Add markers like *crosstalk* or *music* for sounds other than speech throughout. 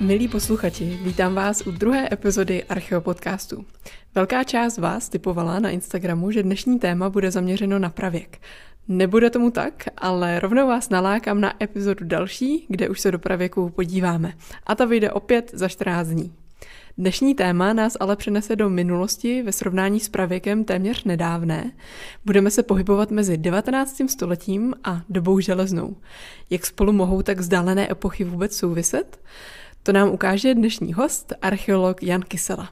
Milí posluchači, vítám vás u druhé epizody Archeopodcastu. Velká část vás typovala na Instagramu, že dnešní téma bude zaměřeno na pravěk. Nebude tomu tak, ale rovnou vás nalákám na epizodu další, kde už se do pravěku podíváme. A ta vyjde opět za 14 dní. Dnešní téma nás ale přenese do minulosti ve srovnání s pravěkem téměř nedávné. Budeme se pohybovat mezi 19. stoletím a dobou železnou. Jak spolu mohou tak vzdálené epochy vůbec souviset? To nám ukáže dnešní host, archeolog Jan Kysela.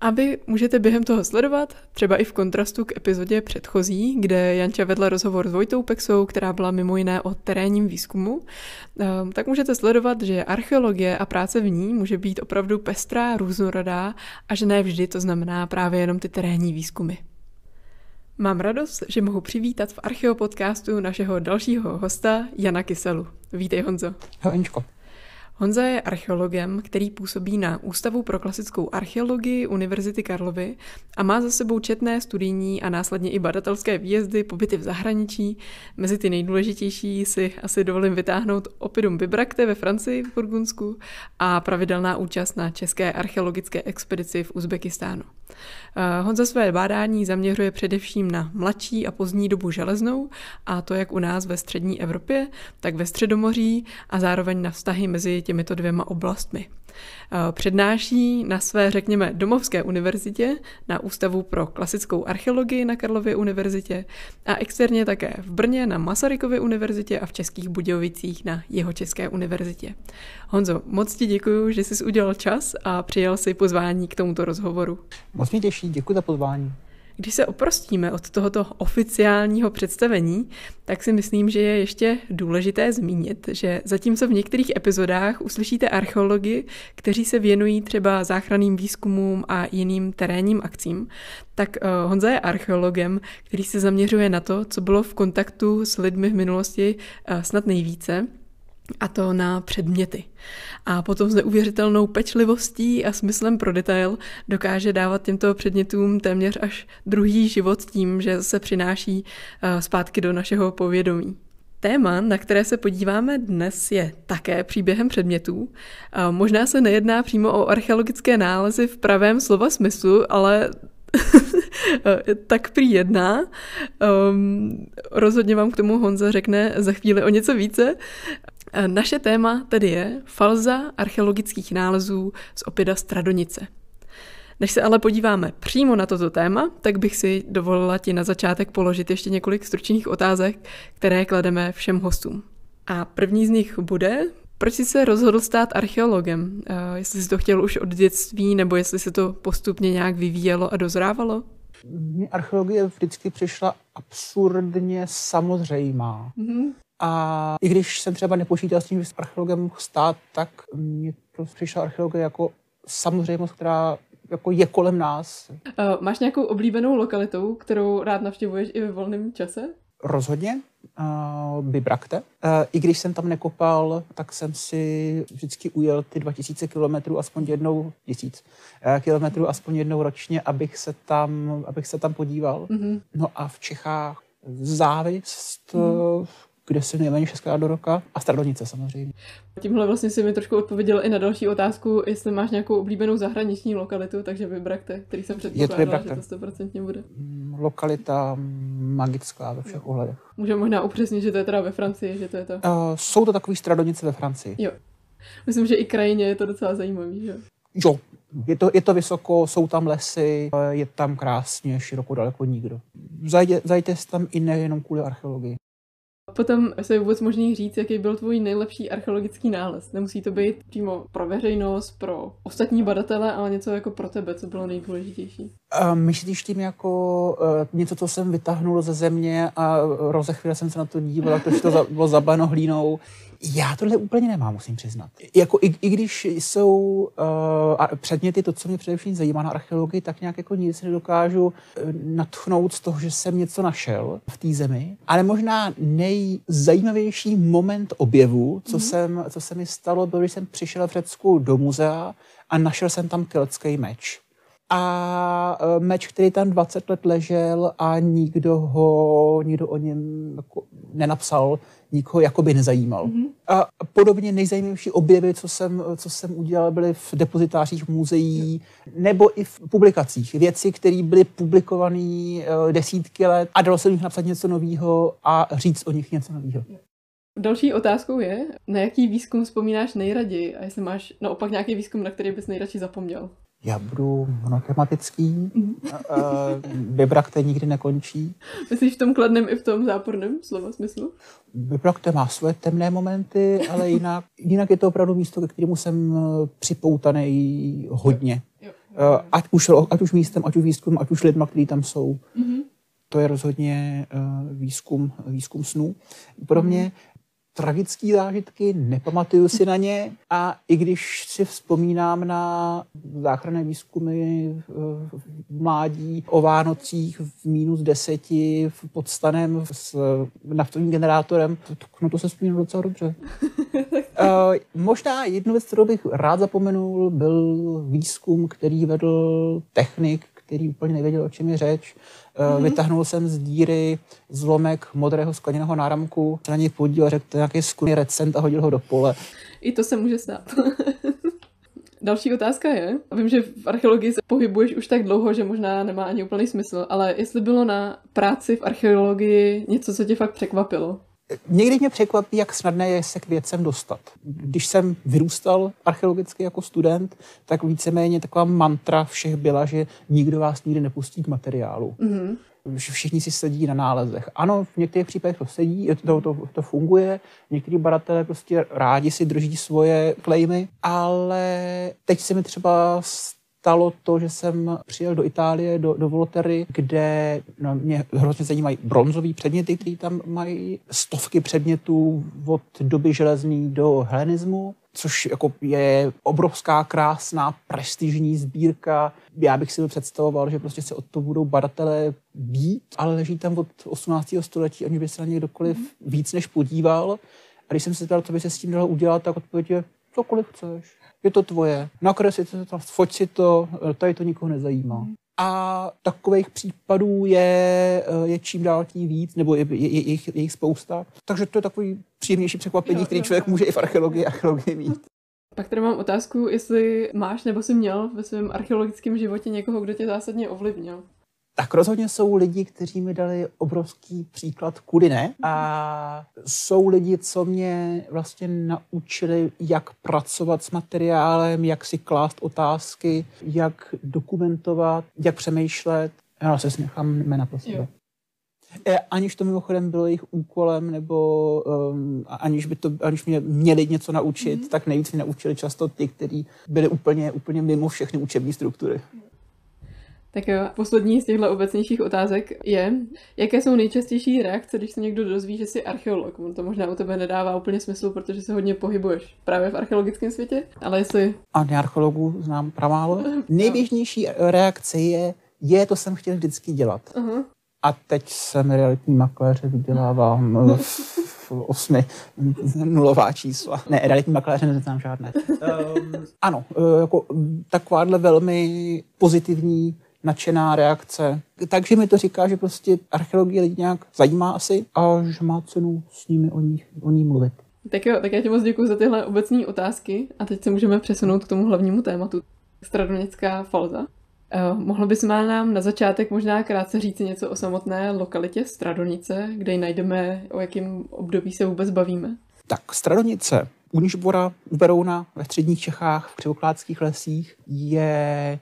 A vy můžete během toho sledovat, třeba i v kontrastu k epizodě předchozí, kde Janča vedla rozhovor s Vojtou Pexou, která byla mimo jiné o terénním výzkumu, ehm, tak můžete sledovat, že archeologie a práce v ní může být opravdu pestrá, různorodá a že ne vždy to znamená právě jenom ty terénní výzkumy. Mám radost, že mohu přivítat v Archeopodcastu našeho dalšího hosta Jana Kyselu. Vítej Honzo. Honičko. Honza je archeologem, který působí na Ústavu pro klasickou archeologii Univerzity Karlovy a má za sebou četné studijní a následně i badatelské výjezdy, pobyty v zahraničí. Mezi ty nejdůležitější si asi dovolím vytáhnout Opidum Bibrakte ve Francii v Burgundsku a pravidelná účast na české archeologické expedici v Uzbekistánu. Eh, Honza své bádání zaměřuje především na mladší a pozdní dobu železnou, a to jak u nás ve střední Evropě, tak ve Středomoří a zároveň na vztahy mezi těmito dvěma oblastmi. Eh, přednáší na své, řekněme, domovské univerzitě, na Ústavu pro klasickou archeologii na Karlově univerzitě a externě také v Brně na Masarykově univerzitě a v Českých Budějovicích na jeho České univerzitě. Honzo, moc ti děkuji, že jsi udělal čas a přijal si pozvání k tomuto rozhovoru. Moc mě těší, děkuji za pozvání. Když se oprostíme od tohoto oficiálního představení, tak si myslím, že je ještě důležité zmínit, že zatímco v některých epizodách uslyšíte archeologi, kteří se věnují třeba záchranným výzkumům a jiným terénním akcím, tak eh, Honza je archeologem, který se zaměřuje na to, co bylo v kontaktu s lidmi v minulosti eh, snad nejvíce – a to na předměty. A potom s neuvěřitelnou pečlivostí a smyslem pro detail dokáže dávat těmto předmětům téměř až druhý život tím, že se přináší eh, zpátky do našeho povědomí. Téma, na které se podíváme dnes, je také příběhem předmětů. Možná se nejedná přímo o archeologické nálezy v pravém slova smyslu, ale *laughs* tak prý jedná. Um, rozhodně vám k tomu Honza řekne za chvíli o něco více. Eh, naše téma tedy je falza archeologických nálezů z opěda Stradonice. Než se ale podíváme přímo na toto téma, tak bych si dovolila ti na začátek položit ještě několik stručných otázek, které klademe všem hostům. A první z nich bude, proč jsi se rozhodl stát archeologem? Uh, jestli jsi to chtěl už od dětství, nebo jestli se to postupně nějak vyvíjelo a dozrávalo? Mně archeologie vždycky přišla absurdně samozřejmá. Mm-hmm. A i když jsem třeba nepočítal s tím, že s archeologem stát, tak mě prostě přišla archeologie jako samozřejmost, která jako je kolem nás. Uh, máš nějakou oblíbenou lokalitu, kterou rád navštěvuješ i ve volném čase? Rozhodně. Uh, Bibrakte. Uh, I když jsem tam nekopal, tak jsem si vždycky ujel ty 2000 kilometrů aspoň jednou, tisíc uh, kilometrů aspoň jednou ročně, abych se tam, abych se tam podíval. Mm-hmm. No a v Čechách závist, mm-hmm kde se nejméně šestkrát do roka a Stradonice samozřejmě. Tímhle vlastně si mi trošku odpověděl i na další otázku, jestli máš nějakou oblíbenou zahraniční lokalitu, takže vybrakte, který jsem předpokládala, že to stoprocentně bude. Mm, lokalita magická ve všech ohledech. Můžeme možná upřesnit, že to je teda ve Francii, že to je to? Uh, jsou to takový Stradonice ve Francii. Jo. Myslím, že i krajině je to docela zajímavý, že? Jo, je to, je to vysoko, jsou tam lesy, je tam krásně, široko, daleko nikdo. Zajděte, zajděte tam i nejenom kvůli archeologii. Potom se vůbec možný říct, jaký byl tvůj nejlepší archeologický nález. Nemusí to být přímo pro veřejnost, pro ostatní badatele, ale něco jako pro tebe, co bylo nejdůležitější. Uh, myslíš tím jako uh, něco, co jsem vytáhnul ze země a rozechvěl jsem se na to díval, protože to za, bylo zabano hlínou. Já tohle úplně nemám, musím přiznat. Jako i, i když jsou uh, předměty, to, co mě především zajímá na archeologii, tak nějak jako nic nedokážu uh, natchnout z toho, že jsem něco našel v té zemi. Ale možná nejzajímavější moment objevu, co, mm-hmm. jsem, co se mi stalo, byl, když jsem přišel v Řecku do muzea a našel jsem tam keltský meč. A e, meč, který tam 20 let ležel a nikdo ho, nikdo o něm jako nenapsal, nikoho jakoby nezajímal. Mm-hmm. A podobně nejzajímavější objevy, co jsem, co jsem udělal, byly v depozitářích muzeí nebo i v publikacích. Věci, které byly publikované e, desítky let a dalo se o nich napsat něco nového a říct o nich něco nového. Další otázkou je, na jaký výzkum vzpomínáš nejraději a jestli máš naopak nějaký výzkum, na který bys nejradši zapomněl? Já budu monotematický, Bibrakte nikdy nekončí. Myslíš v tom kladném i v tom záporném slova smyslu? Bibrakte má svoje temné momenty, ale jinak, jinak je to opravdu místo, ke kterému jsem eh, připoutaný hodně. Jo, jo, jo. Ať, už, ať už místem, ať už výzkum, ať už lidma, kteří tam jsou. Mm-hmm. To je rozhodně uh, výzkum, výzkum snů. Pro mě mm-hmm tragické zážitky, nepamatuju si na ně a i když si vzpomínám na záchranné výzkumy v mládí o Vánocích v minus deseti v podstanem s naftovým generátorem, no to se vzpomínám docela dobře. uh, *laughs* možná jednu věc, kterou bych rád zapomenul, byl výzkum, který vedl technik, který úplně nevěděl, o čem je řeč. Mm-hmm. Vytáhnul jsem z díry zlomek modrého skleněného náramku, na něj podíval, řekl, to je nějaký skurný recent a hodil ho do pole. I to se může stát. *laughs* Další otázka je, vím, že v archeologii se pohybuješ už tak dlouho, že možná nemá ani úplný smysl, ale jestli bylo na práci v archeologii něco, co tě fakt překvapilo? Někdy mě překvapí, jak snadné je se k věcem dostat. Když jsem vyrůstal archeologicky jako student, tak víceméně taková mantra všech byla, že nikdo vás nikdy nepustí k materiálu. Mm-hmm. Všichni si sedí na nálezech. Ano, v některých případech to sedí, to, to, to funguje. Někteří badatelé prostě rádi si drží svoje klejmy, ale teď se mi třeba stalo to, že jsem přijel do Itálie, do, do Voltery, kde no, mě hrozně zajímají bronzové předměty, které tam mají stovky předmětů od doby železní do helenismu což jako je obrovská, krásná, prestižní sbírka. Já bych si představoval, že prostě se od toho budou badatelé být, ale leží tam od 18. století, aniž by se na ně kdokoliv víc než podíval. A když jsem se ptal, co by se s tím dalo udělat, tak odpověď je, cokoliv chceš je to tvoje, nakresli si to, foť si to, tady to nikoho nezajímá. A takových případů je, je čím dál tím víc, nebo je, je, je, je, je jich spousta. Takže to je takový příjemnější překvapení, jo, který jo, člověk jo. může i v archeologii, archeologii mít. Pak tady mám otázku, jestli máš nebo jsi měl ve svém archeologickém životě někoho, kdo tě zásadně ovlivnil tak rozhodně jsou lidi, kteří mi dali obrovský příklad, kudy ne. A jsou lidi, co mě vlastně naučili, jak pracovat s materiálem, jak si klást otázky, jak dokumentovat, jak přemýšlet. Já se nechám jména pro sebe. E, aniž to mimochodem bylo jejich úkolem, nebo um, aniž by to, aniž mě měli něco naučit, mm-hmm. tak nejvíc mě naučili často ty, kteří byli úplně, úplně mimo všechny učební struktury. Tak jo, poslední z těchto obecnějších otázek je, jaké jsou nejčastější reakce, když se někdo dozví, že jsi archeolog? On to možná u tebe nedává úplně smysl, protože se hodně pohybuješ právě v archeologickém světě, ale jestli... A archeologů znám pramálo. *laughs* Nejběžnější reakce je, je, to jsem chtěl vždycky dělat. Uh-huh. A teď jsem realitní makléře, vydělávám v osmi nulová čísla. Ne, realitní makléře neznám žádné. Um, *laughs* ano, e, jako takováhle velmi pozitivní nadšená reakce. Takže mi to říká, že prostě archeologie lidi nějak zajímá asi a že má cenu s nimi o ní, o ní mluvit. Tak jo, tak já ti moc děkuji za tyhle obecní otázky a teď se můžeme přesunout k tomu hlavnímu tématu. Stradonická falza. Uh, mohl bys nám na začátek možná krátce říct něco o samotné lokalitě Stradonice, kde ji najdeme, o jakém období se vůbec bavíme? Tak Stradonice u Nižbora, u Berouna, ve středních Čechách, v křivokládských lesích je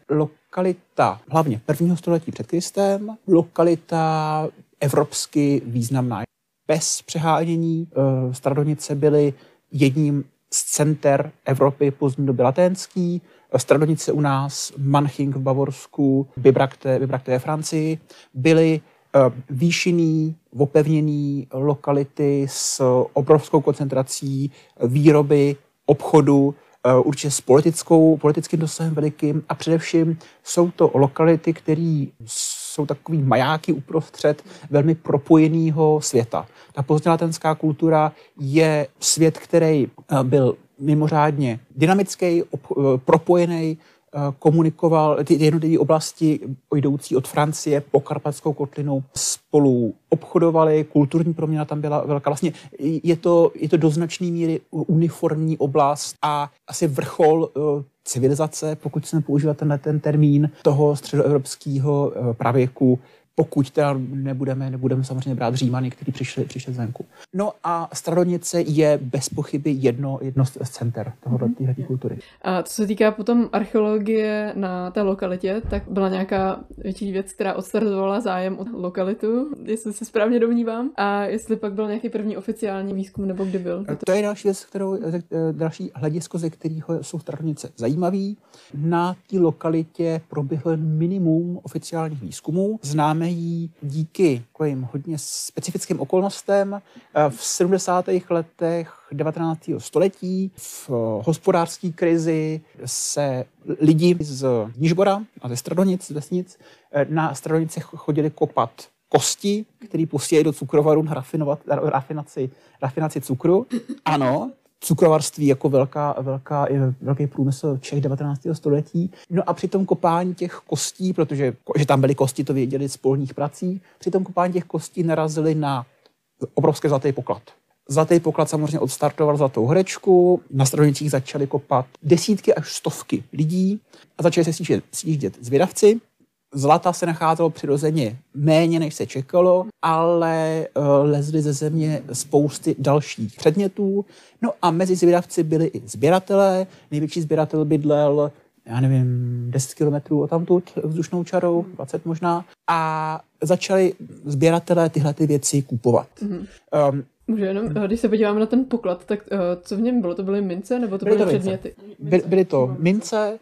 lokalita hlavně prvního století před Kristem, lokalita evropsky významná. Bez přehánění eh, Stradonice byly jedním z center Evropy pozdní doby laténský, Stradonice u nás, Manching v Bavorsku, Bibrakte, Bibrakte ve Francii, byly eh, výšinný, opevněný lokality s obrovskou koncentrací výroby, obchodu, určitě s politickou, politickým dosahem velikým a především jsou to lokality, které jsou takový majáky uprostřed velmi propojeného světa. Ta pozdňalatenská kultura je svět, který eh, byl mimořádně dynamický, propojený komunikoval, ty jednotlivé oblasti jdoucí od Francie po Karpatskou kotlinu spolu obchodovali, kulturní proměna tam byla velká. Vlastně je to, je to do značné míry uniformní oblast a asi vrchol civilizace, pokud jsme používat tenhle ten termín toho středoevropského pravěku, pokud teda nebudeme, nebudeme samozřejmě brát Římany, kteří přišli, přišli zvenku. No a Stradonice je bez pochyby jedno, jedno z center tohoto, mm-hmm. kultury. A co se týká potom archeologie na té lokalitě, tak byla nějaká větší věc, která odstartovala zájem o lokalitu, jestli se správně domnívám, a jestli pak byl nějaký první oficiální výzkum, nebo kdy byl. To, to je další věc, kterou, eh, další hledisko, ze kterého jsou Stradonice zajímavý. Na té lokalitě proběhlo minimum oficiálních výzkumů. Známe ji díky takovým hodně specifickým okolnostem. Eh, v 70. letech 19. století v hospodářské krizi se lidi z Nížbora a ze Stradonic, z vesnic, eh, na Stradonice chodili kopat kosti, který posílají do cukrovaru na rafinovat, rafinaci, rafinaci cukru. Ano, cukrovarství jako velká, velká, velký průmysl Čech 19. století. No a při tom kopání těch kostí, protože že tam byly kosti, to věděli z polních prací, při tom kopání těch kostí narazili na obrovský zlatý poklad. Zlatý poklad samozřejmě odstartoval zlatou hrečku, na stranicích začali kopat desítky až stovky lidí a začali se sjíždět zvědavci. Zlata se nacházelo přirozeně méně, než se čekalo, ale uh, lezly ze země spousty dalších předmětů. No a mezi zvědavci byli i sběratelé. Největší sběratel bydlel já nevím, 10 kilometrů od tamtud vzdušnou čarou, 20 možná, a začali sběratelé tyhle ty věci kupovat. Mm-hmm. Um, Může jenom, když se podíváme na ten poklad, tak uh, co v něm bylo? To byly mince nebo to byly, byly to předměty? Byly, byly to mince,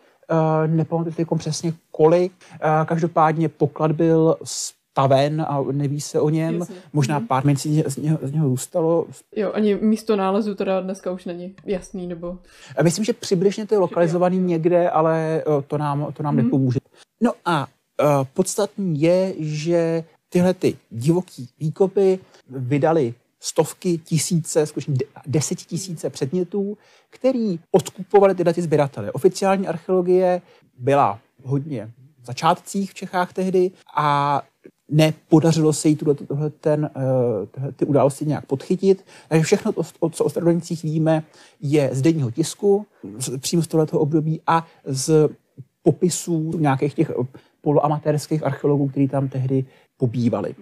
nepamatuji teď přesně kolik. Uh, každopádně poklad byl staven a neví se o něm. Jasně. Možná mhm. pár mincí z něho, z něho zůstalo. Jo, ani místo nálezu teda dneska už není jasný, nebo... Myslím, že přibližně to je lokalizovaný někde, ale to nám, to nám hmm. nepomůže. No a uh, podstatný je, že tyhle ty divoký výkopy vydali stovky, tisíce, skutečně deset tisíce předmětů, který odkupovali tyhle ty sběratele. Oficiální archeologie byla hodně v začátcích v Čechách tehdy a nepodařilo se jí tuhle, tohle, ten, tohle, ty události nějak podchytit. Takže všechno, to, co o Stradonicích víme, je z denního tisku, přímo z tohoto období a z popisů nějakých těch poloamatérských archeologů, kteří tam tehdy pobývali.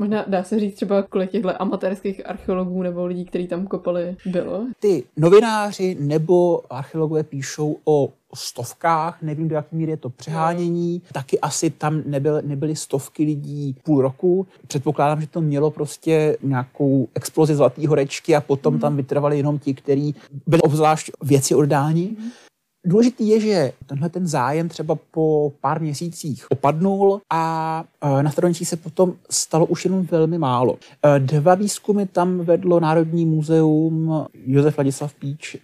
Možná dá se říct třeba, kolik těchto amatérských archeologů nebo lidí, kteří tam kopali, bylo? Ty novináři nebo archeologové píšou o stovkách, nevím do jaké míry je to přehánění, taky asi tam nebyl, nebyly stovky lidí půl roku. Předpokládám, že to mělo prostě nějakou explozi zlatý horečky a potom mm. tam vytrvali jenom ti, kteří byli obzvlášť věci oddáni. Mm. Důležitý je, že tenhle ten zájem třeba po pár měsících opadnul a e, na Staronicích se potom stalo už jenom velmi málo. E, dva výzkumy tam vedlo Národní muzeum Josef Ladislav Píč e,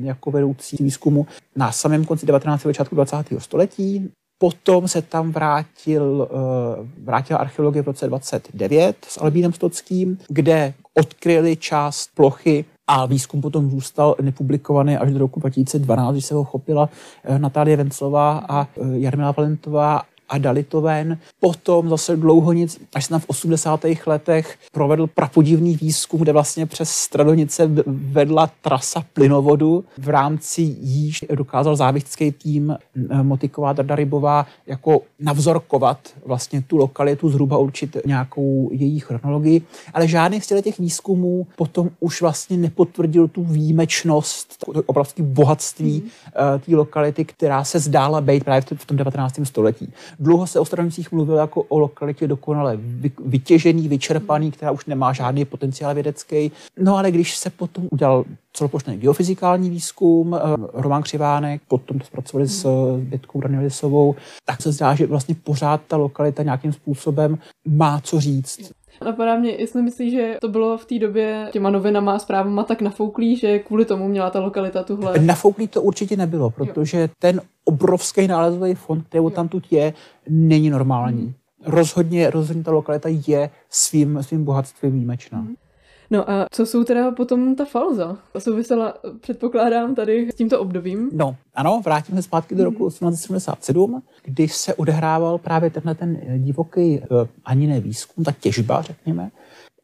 jako vedoucí výzkumu na samém konci 19. začátku 20. století. Potom se tam vrátil, vrátila archeologie v roce 29 s Albínem Stockým, kde odkryli část plochy a výzkum potom zůstal nepublikovaný až do roku 2012, když se ho chopila eh, Natálie Venclová a eh, Jarmila Valentová a dali to ven. Potom zase dlouho nic, až se v 80. letech provedl prapodivný výzkum, kde vlastně přes Stradonice vedla trasa plynovodu. V rámci jíž dokázal závichtský tým eh, Motiková Dardarybová jako navzorkovat vlastně tu lokalitu, zhruba určit nějakou její chronologii, ale žádný z těch výzkumů potom už vlastně nepotvrdil tu výjimečnost, to obrovské bohatství mm. té lokality, která se zdála být právě v tom 19. století. Dlouho se o Stranicích mluvilo jako o lokalitě dokonale vytěžený, vyčerpaný, která už nemá žádný potenciál vědecký. No ale když se potom udělal celoplošný geofyzikální výzkum, eh, Roman Křivánek, potom to zpracovali s eh, Bětkou Danielisovou, tak se zdá, že vlastně pořád ta lokalita nějakým způsobem má co říct. Napadá mě, jestli myslíš, že to bylo v té době těma novinama a zprávama tak nafouklý, že kvůli tomu měla ta lokalita tuhle... Nafouklý to určitě nebylo, protože jo. ten obrovský nálezový fond, který tam tu je, není normální. Hmm. Rozhodně, rozhodně ta lokalita je svým, svým bohatstvím výjimečná. No a co jsou teda potom ta falza? Souvisela, předpokládám, tady s tímto obdobím. No, ano, vrátíme se zpátky do roku 1877, kdy se odehrával právě tenhle ten divoký uh, ani ne výzkum, ta těžba, řekněme,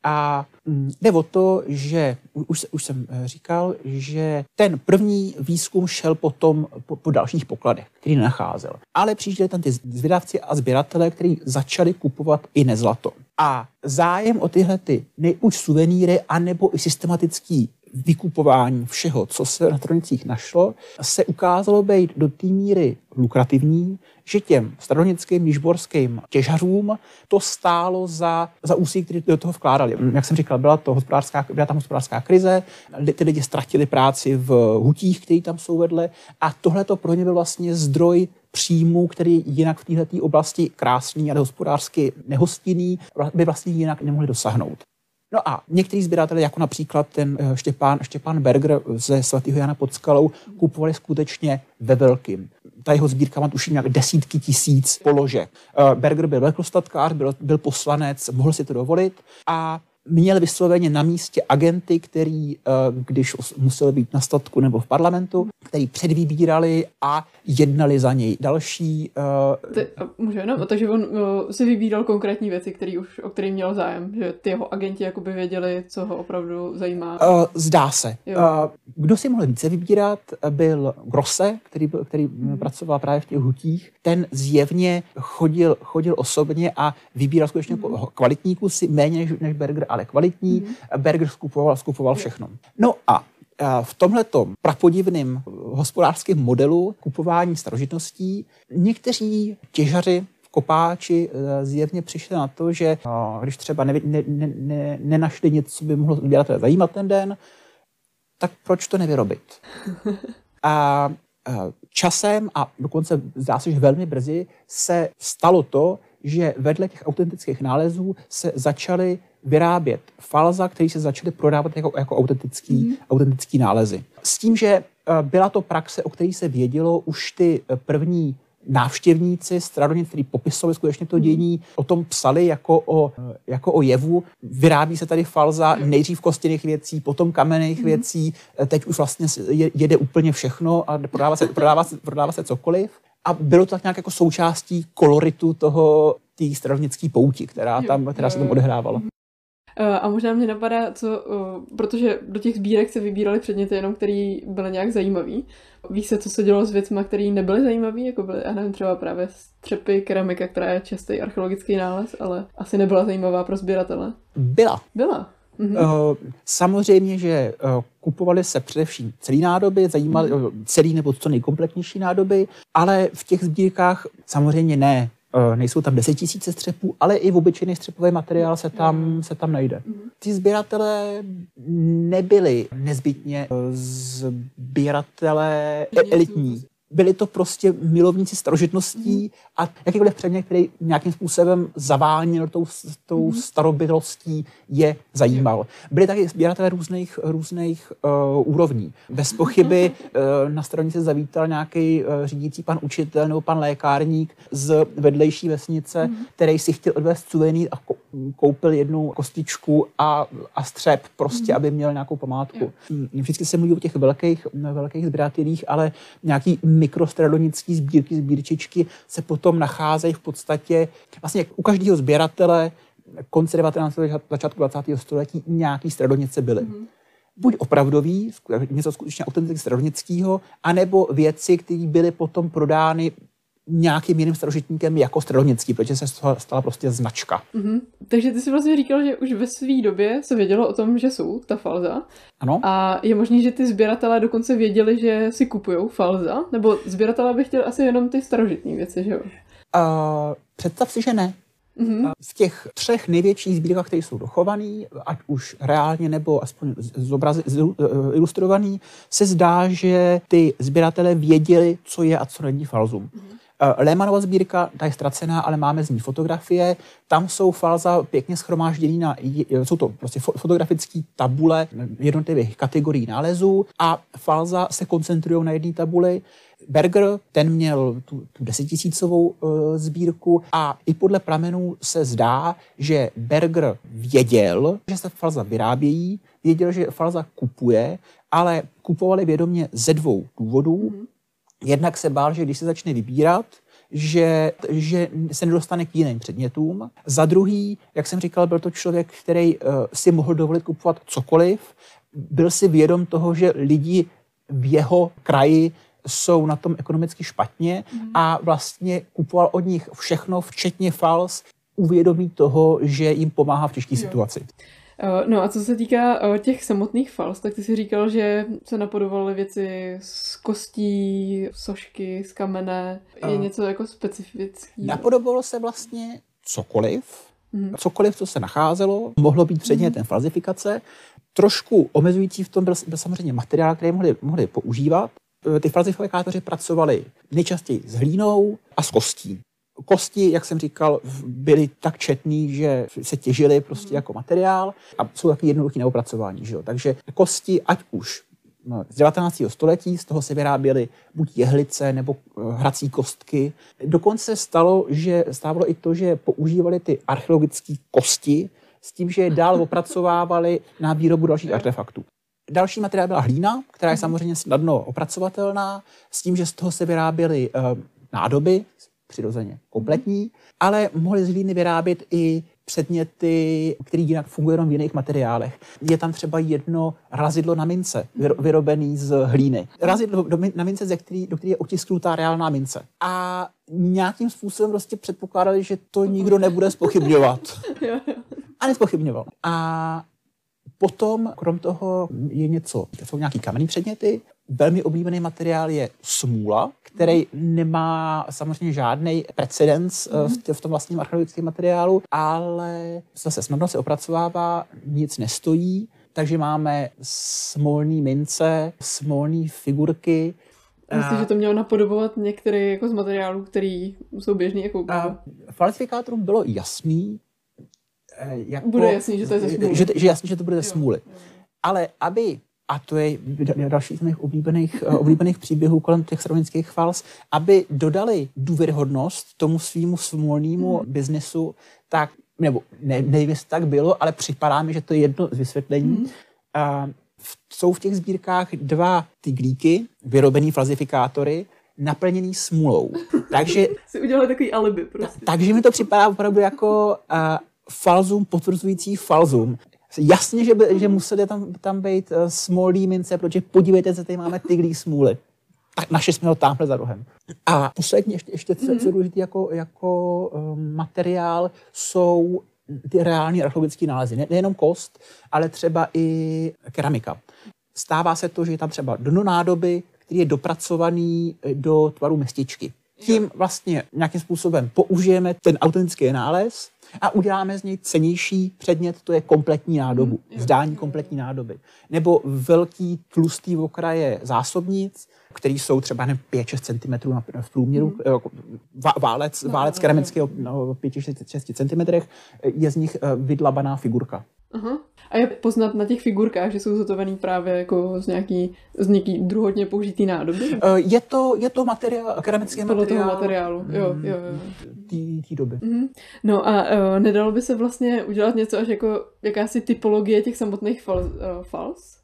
a mm, jde o to, že už, už jsem eh, říkal, že ten první výzkum šel potom po, po dalších pokladech, který nenacházel. Ale přišli tam ty zvědavci a sběratelé, kteří začali kupovat i nezlato. A zájem o tyhle ty nejúč suvenýry anebo i systematický vykupování všeho, co se na tronicích našlo, se ukázalo být do té míry lukrativní, že těm staroněckým nižborským těžařům to stálo za, za úsilí, které do toho vkládali. Jak jsem říkal, byla, to hospodářská, byla tam hospodářská krize, ty lidi ztratili práci v hutích, které tam jsou vedle a tohle to pro ně byl vlastně zdroj příjmu, který jinak v této oblasti krásný, ale hospodářsky nehostinný, by vlastně jinak nemohli dosáhnout. No a některý sběratelé, jako například ten eh, Štěpán, Štěpán Berger ze svatého Jana pod skalou, kupovali skutečně ve velkým. Ta jeho sbírka má tuším nějak desítky tisíc položek. Eh, Berger byl velkostatkář, byl, byl poslanec, mohl si to dovolit a měl vysloveně na místě agenty, který, eh, když musel být na statku nebo v parlamentu, který předvybírali a jednali za něj další. Uh... Ty, může jenom, takže on uh, si vybíral konkrétní věci, který už, o který měl zájem, že ty jeho agenti jakoby věděli, co ho opravdu zajímá. Uh, zdá se. Uh, kdo si mohl více vybírat, byl Grosse, který, který hmm. pracoval právě v těch hutích. Ten zjevně chodil, chodil osobně a vybíral skutečně hmm. kvalitní kusy, méně než, než Berger, ale kvalitní. Hmm. Berger skupoval, skupoval všechno. No a v tomhletom prapodivném hospodářském modelu kupování starožitností někteří těžaři kopáči eh, zjevně přišli na to, že když třeba ne, ne, ne, nenašli něco, co by mohlo dělat zajímat ten den, tak proč to nevyrobit? *laughs* A časem a dokonce zdá se, že velmi brzy se stalo to, že vedle těch autentických nálezů se začaly vyrábět falza, které se začaly prodávat jako, jako autentický, mm. autentický nálezy. S tím, že eh, byla to praxe, o které se vědělo už ty eh, první návštěvníci Stradonic, kteří popisovali skutečně to dění, o tom psali jako o, eh, jako o jevu. Vyrábí se tady falza nejdřív kostěných věcí, potom kamenných mm. věcí, teď už vlastně jede úplně všechno a prodává se, prodává se, prodává se cokoliv. A bylo to tak nějak jako součástí koloritu toho té stravnické pouti, která, tam, která se tam odehrávala. Eh, a možná mě napadá, co, eh, protože do těch sbírek se vybíraly předměty jenom, které byly nějak zajímavý. Ví se, co se dělo s věcmi, které nebyly zajímavé, jako byly, já nevím, třeba právě střepy, keramika, která je častý archeologický nález, ale asi nebyla zajímavá pro sběratele. Byla. Byla. Mhm. Uh, samozřejmě, že uh, kupovali se především celý nádoby, zajímaly mhm. celý nebo co nejkompletnější nádoby, ale v těch sbírkách samozřejmě ne nejsou tam desetitisíce střepů, ale i v obyčejný střepový materiál se tam, se tam najde. Mhm. Ty sběratelé nebyli nezbytně sběratelé elitní byli to prostě milovníci starožitností mm. a jakýkoliv předmět, který nějakým způsobem zavánil tou, tou mm. starobytostí, je zajímal. Byli taky sběratelé různých, různých uh, úrovní. Bez pochyby uh, na stranici zavítal nějaký uh, řídící pan učitel nebo pan lékárník z vedlejší vesnice, mm. který si chtěl odvést suvenýr a koupil jednu kostičku a, a střep prostě, mm. aby měl nějakou památku. Mm. Vždycky se mluví o těch velkých, velkých sběratelích, ale nějaký mikrostradonické sbírky, sbírčičky se potom nacházejí v podstatě vlastně u každého sběratele konce 19. začátku 20. století nějaký stradonice byly. Mm-hmm. Buď opravdový, něco skutečně autenticky stradonického, anebo věci, které byly potom prodány nějakým jiným starožitníkem jako staroněcký, protože se stala prostě značka. Mm-hmm. Takže ty jsi vlastně říkal, že už ve své době se vědělo o tom, že jsou ta falza. Ano. A je možné, že ty sběratelé dokonce věděli, že si kupují falza? Nebo sběratelé by chtěli asi jenom ty starožitní věci, že jo? Uh, představ si, že ne. Mm-hmm. V těch třech největších sbírkách, které jsou dochované, ať už reálně nebo aspoň zobrazi, ilustrovaný, se zdá, že ty sběratelé věděli, co je a co není falzum. Mm-hmm. Eh, Lehmanova sbírka, ta je ztracená, ale máme z ní fotografie. Tam jsou falza pěkně schromážděný na, jsou to prostě fotografické tabule jednotlivých kategorií nálezů a falza se koncentrují na jedné tabuli. Berger, ten měl tu, tu desetitisícovou uh, sbírku a i podle pramenů se zdá, že Berger věděl, že se falza vyrábějí, věděl, že falza kupuje, ale kupovali vědomě ze dvou důvodů. Mm-hmm. Jednak se bál, že když se začne vybírat, že, že se nedostane k jiným předmětům. Za druhý, jak jsem říkal, byl to člověk, který uh, si mohl dovolit kupovat cokoliv, byl si vědom toho, že lidi v jeho kraji jsou na tom ekonomicky špatně mm. a vlastně kupoval od nich všechno, včetně fals, uvědomí toho, že jim pomáhá v těžké situaci. Eh, no a co se týká eh, těch samotných fals, tak ty si říkal, že se napodobaly věci z kostí, sošky, z kamene. Je uh, něco jako specifického? Napodobalo se vlastně cokoliv, mm. cokoliv, co se nacházelo, mohlo být předmětem mm. falzifikace. Trošku omezující v tom byl, byl samozřejmě materiál, který mohli, mohli používat. Ty falzifikátoři pracovali nejčastěji s hlínou a s kostí. Kosti, jak jsem říkal, byly tak četný, že se těžily prostě jako materiál a jsou taky jednoduché na opracování. Že jo? Takže kosti, ať už no, z 19. století, z toho se vyráběly buď jehlice nebo eh, hrací kostky. Dokonce stalo, že stávalo i to, že používali ty archeologické kosti s tím, že je dál *laughs* opracovávali na výrobu dalších artefaktů. Další materiál byla hlína, která je mhm. samozřejmě snadno opracovatelná, s tím, že z toho se vyráběly uh, nádoby, přirozeně kompletní, ale mohli z hlíny vyrábět i předměty, které jinak fungují jenom v jiných materiálech. Je tam třeba jedno razidlo na mince, vyrobený z hlíny. Razidlo na mince, ze který, do které je otisknutá reálná mince. A nějakým způsobem prostě předpokládali, že to nikdo nebude spochybňovat. *laughs* A nespochybňoval. A Potom, krom toho, je něco, to jsou nějaký kamenný předměty. Velmi oblíbený materiál je smůla, který nemá samozřejmě žádný precedens mm. v tom vlastním archeologickém materiálu, ale zase snadno se opracovává, nic nestojí, takže máme smolné mince, smolné figurky, Myslím, že to mělo napodobovat některé jako z materiálů, které jsou běžný jako Falsifikátorům bylo jasný, Eh, jako, bude jasný, že to je ze smůly. Že, že jasný, že to bude ze smůly. Ale aby a to je další z mých oblíbených, eh, oblíbených příběhů kolem těch srovnických fals, aby dodali důvěryhodnost tomu svýmu smolnému hmm. biznesu, tak, nebo ne, nevím, jestli tak bylo, ale připadá mi, že to je jedno z vysvětlení. Hmm. A v, jsou v těch sbírkách dva tyglíky, vyrobený falzifikátory, naplněný smůlou. Takže... *laughs* si udělali takový alibi prostě. takže mi to připadá opravdu jako uh, falzum potvrzující falzum. Jasně, že, by, že museli tam, tam být uh, smolí mince, protože podívejte se, tady máme tyglí smůly. Tak naše jsme ho tamhle za rohem. A poslední, ještě, ještě co, mm-hmm. co důležité jako, jako um, materiál, jsou ty reální archeologické nálezy. Ne, nejenom kost, ale třeba i keramika. Stává se to, že je tam třeba dno nádoby, který je dopracovaný eh, do tvaru mestičky. Tím vlastně nějakým způsobem použijeme ten autentický nález a uděláme z něj cenější předmět, to je kompletní nádobu, mm, zdání kompletní nádoby. Nebo velký tlustý okraje zásobnic, které jsou třeba 5-6 cm v průměru, mm. válec, válec keramického no, 5-6 cm, je z nich eh, vydlabaná figurka. Aha. A je poznat na těch figurkách, že jsou zhotovený právě jako z nějaký, z nějaký druhotně použitý nádoby? Uh, je to, je to materiál, keramický materiál. toho materiálu, jo, jo, jo. Té doby. Mm-hmm. No a uh, nedalo by se vlastně udělat něco až jako jakási typologie těch samotných fal, uh, fals?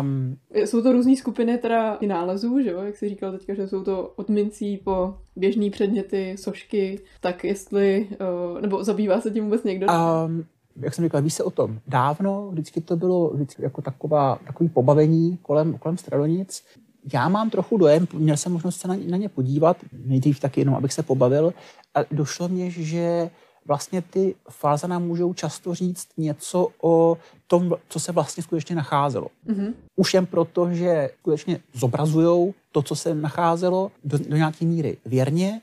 Um, jsou to různé skupiny teda i nálezů, že jo? Jak jsi říkal teďka, že jsou to od mincí po běžné předměty, sošky, tak jestli, uh, nebo zabývá se tím vůbec někdo? Um, jak jsem říkal, ví se o tom dávno, vždycky to bylo vždycky jako taková, takový pobavení kolem, kolem Stradonic. Já mám trochu dojem, měl jsem možnost se na, na ně podívat, nejdřív taky jenom, abych se pobavil, a došlo mě, že vlastně ty fáze nám můžou často říct něco o tom, co se vlastně skutečně nacházelo. Mm-hmm. Už jen proto, že skutečně zobrazují to, co se nacházelo do, do nějaké míry věrně.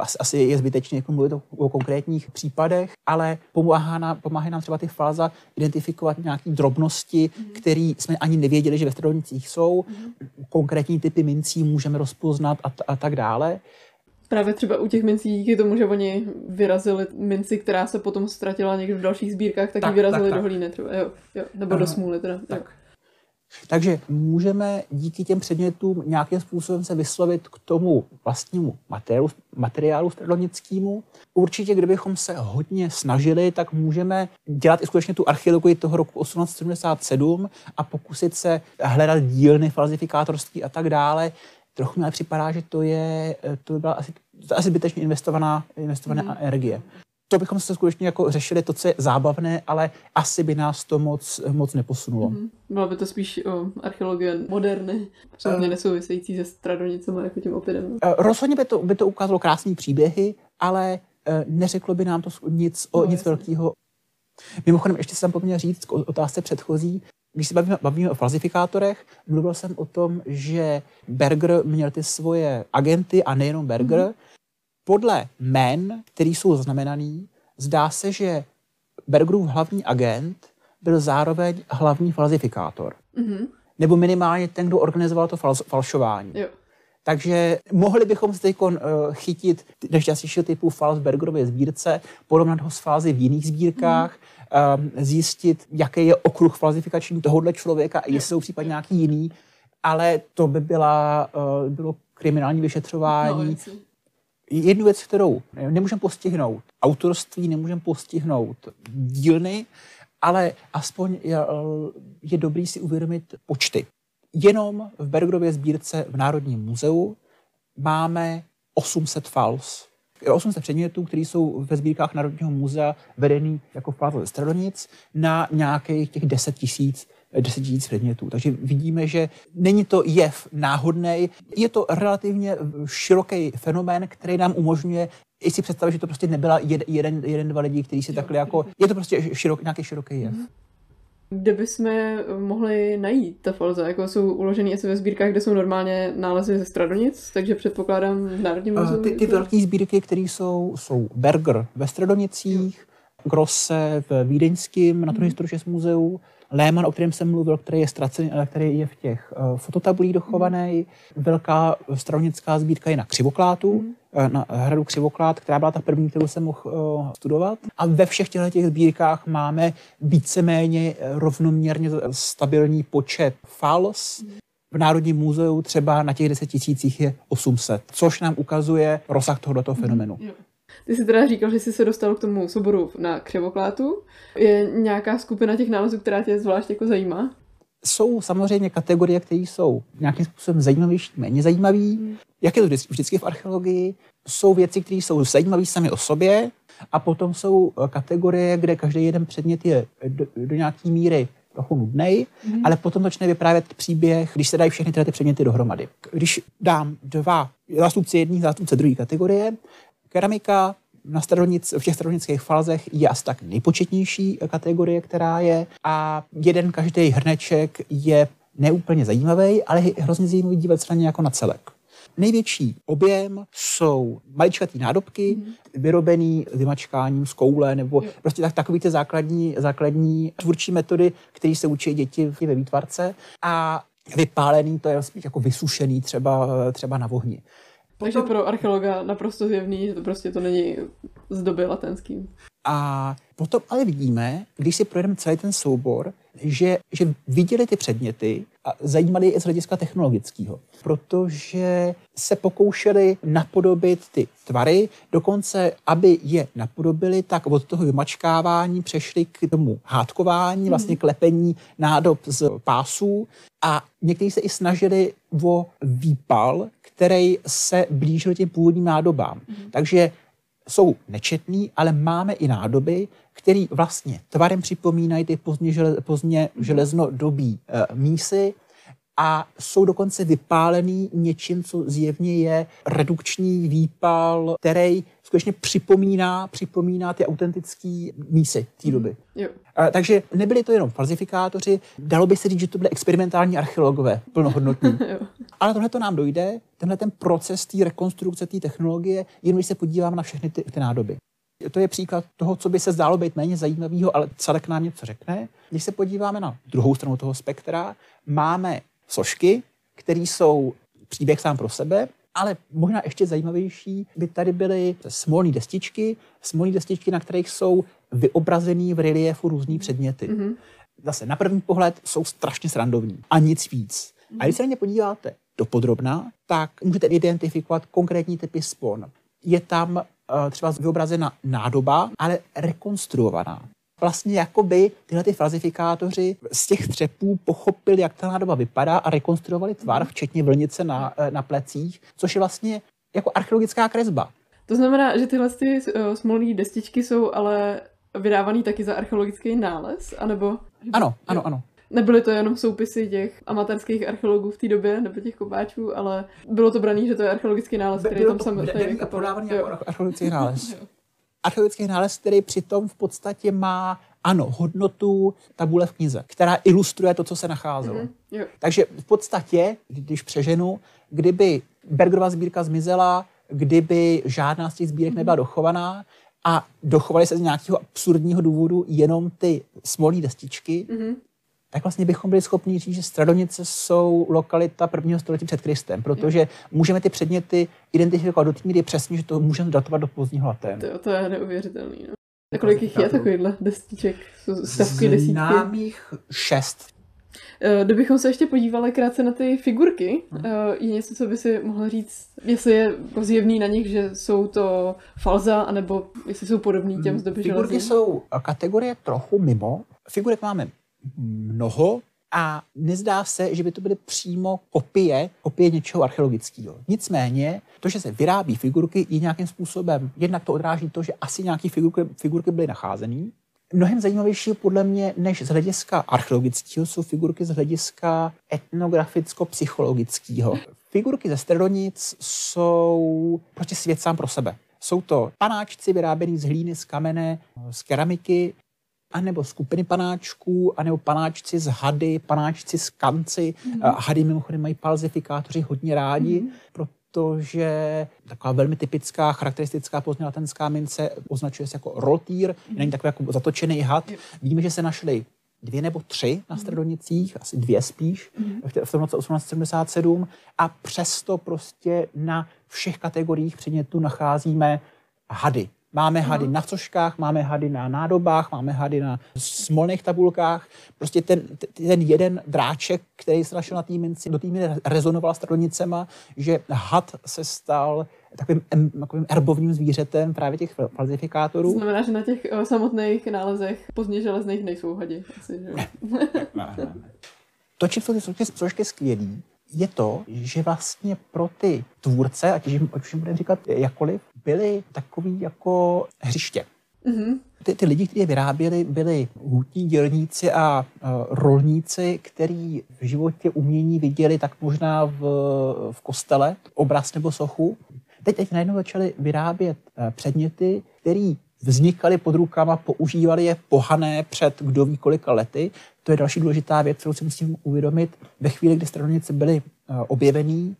Asi, asi je zbytečné jako mluvit o, o konkrétních případech, ale pomáhá nám, pomáhá nám třeba ty fáza identifikovat nějaké drobnosti, mm-hmm. které jsme ani nevěděli, že ve středovnicích jsou. Mm-hmm. Konkrétní typy mincí můžeme rozpoznat a, t- a tak dále. Právě třeba u těch mincí díky tomu, že oni vyrazili minci, která se potom ztratila někde v dalších sbírkách, tak, tak ji vyrazili tak, tak. do hlíny třeba, jo, jo, nebo uh, do smůly teda. Tak. Takže můžeme díky těm předmětům nějakým způsobem se vyslovit k tomu vlastnímu materiálu, materiálu středonickému. Určitě, kdybychom se hodně snažili, tak můžeme dělat i skutečně tu archeologii toho roku 1877 a pokusit se hledat dílny falzifikátorství a tak dále. Trochu mi připadá, že to je, to by byla asi, to asi zbytečně investovaná, investovaná mm. energie to bychom se skutečně jako řešili to, co je zábavné, ale asi by nás to moc, moc neposunulo. Mm-hmm. Byla by to spíš o archeologie moderny, uh, nesouvisející se stradonicemi jako tím opětem. Uh, rozhodně by to, by to ukázalo krásné příběhy, ale uh, neřeklo by nám to nic o no, nic velkého. Mimochodem, ještě jsem poměl říct k otázce předchozí, když se bavíme, bavíme o falzifikátorech, mluvil jsem o tom, že Berger měl ty svoje agenty a nejenom Berger, mm-hmm podle men, který jsou zaznamenaný, zdá se, že Bergerův hlavní agent byl zároveň hlavní falzifikátor. Mm-hmm. Nebo minimálně ten, kdo organizoval to fal- falšování. Jo. Takže mohli bychom se teď uh, chytit nešťastnějšího typu fals Bergerově sbírce, porovnat ho s fázy v jiných sbírkách, mm. Um, zjistit, jaký je okruh falzifikační tohohle člověka a jestli jsou případně nějaký jiný, ale to by byla, uh, bylo kriminální vyšetřování. No, jednu věc, kterou nemůžeme postihnout, autorství nemůžeme postihnout dílny, ale aspoň je, je dobrý si uvědomit počty. Jenom v Bergerově sbírce v Národním muzeu máme 800 fals. 800 předmětů, které jsou ve sbírkách Národního muzea vedený jako ze Stradonic na nějakých těch 10 tisíc 10 tisíc předmětů. Takže vidíme, že není to jev náhodný, je to relativně široký fenomén, který nám umožňuje i si představit, že to prostě nebyla jed, jeden, jeden, dva lidi, kteří si takhle jako, je to prostě širok, nějaký široký jev. Kde bychom mohli najít ta falza? Jako jsou uložený asi ve sbírkách, kde jsou normálně nálezy ze Stradonic, takže předpokládám v Národním muzeu. Ty, ty velké sbírky, které jsou, jsou Berger ve Stradonicích, Grosse v Vídeňském Naturhistorisches mm. muzeu, Lehmann, o kterém jsem mluvil, který je ztracený, ale který je v těch uh, fototabulích dochovaný. Mm. Velká stranická sbírka je na Křivoklátu, mm. Na hradu Křivoklát, která byla ta první, kterou jsem mohl uh, studovat. A ve všech těchto těch sbírkách máme víceméně rovnoměrně stabilní počet fals. V Národním muzeu třeba na těch 10 tisících je 800, což nám ukazuje rozsah tohoto fenomenu. Ty jsi teda říkal, že jsi se dostal k tomu souboru na křivoklátu. Je nějaká skupina těch nálezů, která tě zvlášť jako zajímá? Jsou samozřejmě kategorie, které jsou nějakým způsobem zajímavější, méně zajímavé. Hmm. Jak je to vždycky v archeologii? Jsou věci, které jsou zajímavé sami o sobě a potom jsou eh, kategorie, kde každý jeden předmět je do, do nějaké míry trochu nudný, mm. ale potom začne vyprávět příběh, když se dají všechny tyhle ty předměty dohromady. Když dám dva zástupci jedné, zástupce druhé kategorie, Keramika na stradonic, v těch stradonických falzech je asi tak nejpočetnější kategorie, která je a jeden každý hrneček je neúplně zajímavý, ale je hrozně zajímavý dívat se na ně jako na celek. Největší objem jsou maličkatý nádobky, mm. vyrobený vymačkáním z koule, nebo jo. prostě tak, takový ty základní, základní tvůrčí metody, které se učí děti ve výtvarce. A vypálený to je spíš jako vysušený třeba, třeba na vohni. Takže pro archeologa naprosto zjevný, že to prostě to není z doby latenským. A potom ale vidíme, když si projedeme celý ten soubor, že, že viděli ty předměty a zajímali je i z hlediska technologického, protože se pokoušeli napodobit ty tvary, dokonce, aby je napodobili, tak od toho vymačkávání přešli k tomu hádkování, vlastně klepení nádob z pásů a někteří se i snažili o výpal, který se blížil těm původním nádobám. Mm. Takže nečetný, ale máme i nádoby, které vlastně tvarem připomínají ty pozdně, žele, pozdně železnodobí e, mísy a jsou dokonce vypálený něčím, co zjevně je redukční výpal, který skutečně připomíná, připomíná ty autentické mísy té mhm. doby. Jo. A, takže nebyli to jenom falzifikátoři, dalo by se říct, že to byly experimentální archeologové, plnohodnotní. *laughs* Ale tohle to nám dojde, tenhle ten proces té rekonstrukce té technologie, jen když se podíváme na všechny ty, ty nádoby. To je příklad toho, co by se zdálo být méně zajímavého, ale celek nám něco řekne. Když se podíváme na druhou stranu toho spektra, máme sošky, které jsou příběh sám pro sebe, ale možná ještě zajímavější by tady byly smolné destičky, smolné destičky, na kterých jsou vyobrazený v reliefu různý předměty. Mm-hmm. zase na první pohled jsou strašně srandovní a nic víc. A když se na ně podíváte dopodrobná, tak můžete identifikovat konkrétní typy spon. Je tam uh, třeba vyobrazena nádoba, ale rekonstruovaná. Vlastně jakoby tyhle ty falzifikátoři z těch třepů pochopili, jak ta nádoba vypadá a rekonstruovali tvar, včetně vlnice na, eh, na plecích, což je vlastně jako archeologická kresba. To znamená, že tyhle ty uh, smolné destičky jsou ale vydávaný taky za archeologický nález, anebo... Ano, ano, ano. Nebyly to jenom soupisy těch amatérských archeologů v té době, nebo těch kopáčů, ale bylo to braný, že to je archeologický nález, který tam samotný. Jako prodávaný jako archeologický nález. *laughs* archeologický nález, který přitom v podstatě má ano, hodnotu tabule v knize, která ilustruje to, co se nacházelo. Mm-hmm, Takže v podstatě, když přeženu, kdyby Bergerová sbírka zmizela, kdyby žádná z těch sbírek nebyla dochovaná a dochovaly se z nějakého absurdního důvodu jenom ty smolní destičky, mm-hmm. Tak vlastně bychom byli schopni říct, že Stradonice jsou lokalita prvního století před Kristem, protože můžeme ty předměty identifikovat do té míry přesně, že to můžeme datovat do pozdního laténu. To, to je neuvěřitelný. No. A kolik jich je takovýchhle destiček? Stavky desítky? Známých šest. Eh, kdybychom se ještě podívali krátce na ty figurky, hmm. je něco, co by si mohl říct, jestli je zjevný na nich, že jsou to falza, anebo jestli jsou podobný těm z doby Figurky železný. jsou kategorie trochu mimo. Figurek máme mnoho, a nezdá se, že by to byly přímo kopie, kopie něčeho archeologického. Nicméně, to, že se vyrábí figurky, je nějakým způsobem, jednak to odráží to, že asi nějaké figurky, figurky byly nacházené. Mnohem zajímavější podle mě, než z hlediska archeologického, jsou figurky z hlediska etnograficko-psychologického. Figurky ze Stredonic jsou prostě svět sám pro sebe. Jsou to panáčci vyráběný z hlíny, z kamene, z keramiky, anebo skupiny panáčků, anebo panáčci z hady, panáčci z kanci. Mm-hmm. Hady mimochodem mají palzifikátoři hodně rádi, mm-hmm. protože taková velmi typická, charakteristická pozdňolatenská mince označuje se jako rotýr, mm-hmm. není takový jako zatočený had. Víme, že se našly dvě nebo tři na mhm. Stradonicích, asi dvě spíš, mm-hmm. v tom roce 1877 a přesto prostě na všech kategoriích předmětů nacházíme hady. Máme hady na coškách, máme hady na nádobách, máme hady na smolných tabulkách. Prostě ten, ten jeden dráček, který se našel na té minci, do té rezonoval s tradonicema, že had se stal takovým, takovým erbovním zvířetem právě těch falzifikátorů. To znamená, že na těch o, samotných nálezech pozdně železných nejsou hady. Asi, že? *laughs* to, čím jsou ty složky skvělý, je to, že vlastně pro ty tvůrce, ať už jim budeme říkat jakoliv, byly takový jako hřiště. Mm-hmm. Ty, ty lidi, kteří je vyráběli, byli hutní dělníci a uh, rolníci, kteří v životě umění viděli tak možná v, v kostele obraz nebo sochu. Teď, teď najednou začali vyrábět uh, předměty, které vznikaly pod rukama, používali je pohané před kdo ví kolika lety. To je další důležitá věc, kterou si musím uvědomit. Ve chvíli, kdy stradonice byly uh, objevený,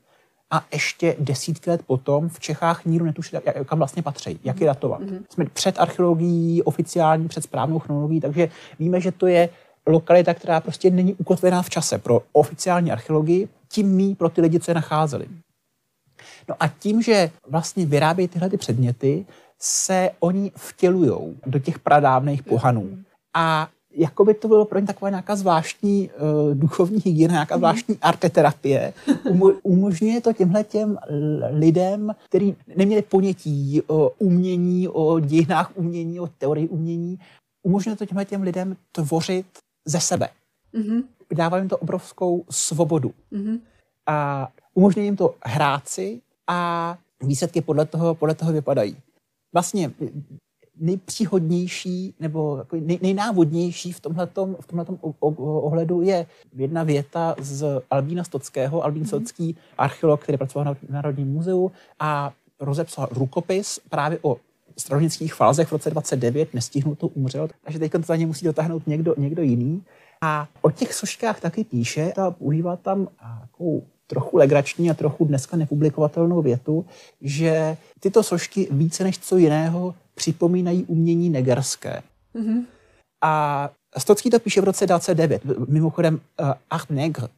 a ještě desítky let potom v Čechách nikdo netušil, kam vlastně patří, jak je datovat. Mm-hmm. Jsme před archeologií oficiální, před správnou chronologií, takže víme, že to je lokalita, která prostě není ukotvená v čase pro oficiální archeologii, tím mý pro ty lidi, co je nacházeli. No a tím, že vlastně vyrábějí tyhle ty předměty, se oni vtělují do těch pradávných pohanů. A jako by to bylo pro ně taková nějaká zvláštní uh, duchovní hygiena, nějaká mhm. zvláštní arteterapie. Umo- umožňuje to těmhle těm lidem, kteří neměli ponětí o umění, o dějinách umění, o teorii umění, umožňuje to těmhle těm lidem tvořit ze sebe. Mm-hmm. Dává jim to obrovskou svobodu. Mm-hmm. A umožňuje jim to hrát si a výsledky podle toho, podle toho vypadají. Vlastně nejpříhodnější nebo nej, nejnávodnější v tomhletom, v tomhletom ohledu je jedna věta z Albína Stockého. Albín mm. Stocký, archeolog, který pracoval na Národním muzeu a rozepsal rukopis právě o stranických falzech v roce 29, nestihnul to, umřel, takže teď to za ně musí dotáhnout někdo, někdo jiný. A o těch soškách taky píše a používá tam takovou trochu legrační a trochu dneska nepublikovatelnou větu, že tyto sošky více než co jiného připomínají umění negerské. Mm-hmm. A Stocký to píše v roce 29. Mimochodem, uh, art negre uh,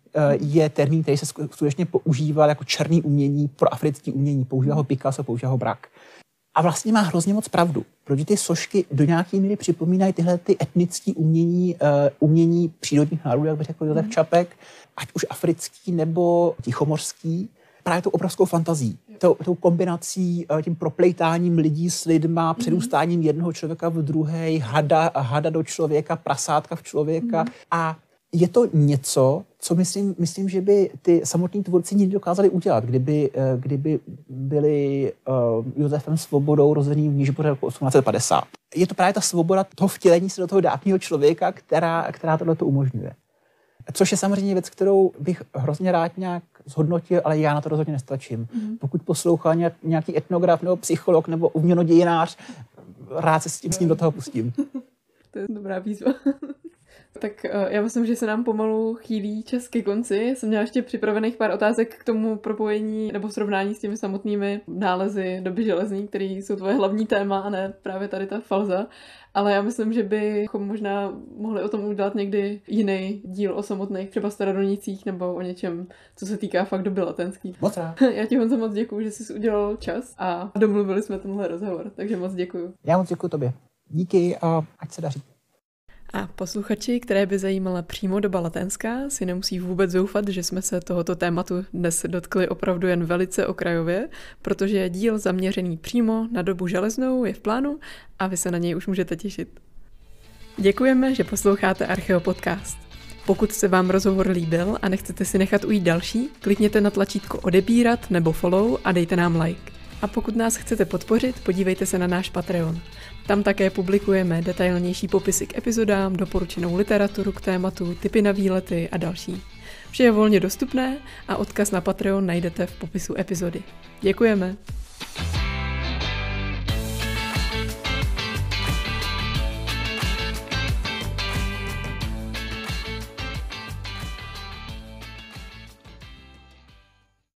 je termín, který se skutečně používal jako černý umění pro africký umění. Používá ho Picasso, používá ho Braque. A vlastně má hrozně moc pravdu, protože ty sošky do nějaké míry připomínají tyhle ty etnické umění, uh, umění přírodních národů, jak by řekl Josef mm. Čapek, ať už africký nebo tichomořský, právě tou obrovskou fantazí, tou, tou kombinací, uh, tím proplejtáním lidí s lidma, mm. předůstáním jednoho člověka v druhé, hada, hada do člověka, prasátka v člověka mm. a je to něco, co myslím, myslím, že by ty samotní tvůrci nikdy dokázali udělat, kdyby, eh, kdyby byli uh, Josefem Svobodou rozeným v roku 1850. Je to právě ta svoboda toho vtělení se do toho dávního člověka, která, která tohle to umožňuje. Což je samozřejmě věc, kterou bych hrozně rád nějak zhodnotil, ale já na to rozhodně nestačím. Mm. Pokud poslouchá nějaký etnograf nebo psycholog nebo uměnodějinář, rád se s tím, s tím do toho pustím. *laughs* to je dobrá výzva. Tak uh, já myslím, že se nám pomalu chýlí čas ke konci. Jsem měla ještě připravených pár otázek k tomu propojení nebo srovnání s těmi samotnými nálezy doby železní, které jsou tvoje hlavní téma a ne právě tady ta falza. Ale já myslím, že bychom možná mohli o tom udělat někdy jiný díl o samotných třeba starodonicích nebo o něčem, co se týká fakt doby latenský. Moc rád. *laughs* Já ti Honzo moc děkuji, že jsi udělal čas a domluvili jsme tenhle rozhovor, takže moc děkuji. Já moc děkuji tobě. Díky a ať se daří. A posluchači, které by zajímala přímo doba latenská, si nemusí vůbec zoufat, že jsme se tohoto tématu dnes dotkli opravdu jen velice okrajově, protože díl zaměřený přímo na dobu železnou je v plánu a vy se na něj už můžete těšit. Děkujeme, že posloucháte Archeo Podcast. Pokud se vám rozhovor líbil a nechcete si nechat ujít další, klikněte na tlačítko odebírat nebo follow a dejte nám like. A pokud nás chcete podpořit, podívejte se na náš Patreon. Tam také publikujeme detailnější popisy k epizodám, doporučenou literaturu k tématu, typy na výlety a další. Vše je volně dostupné a odkaz na Patreon najdete v popisu epizody. Děkujeme!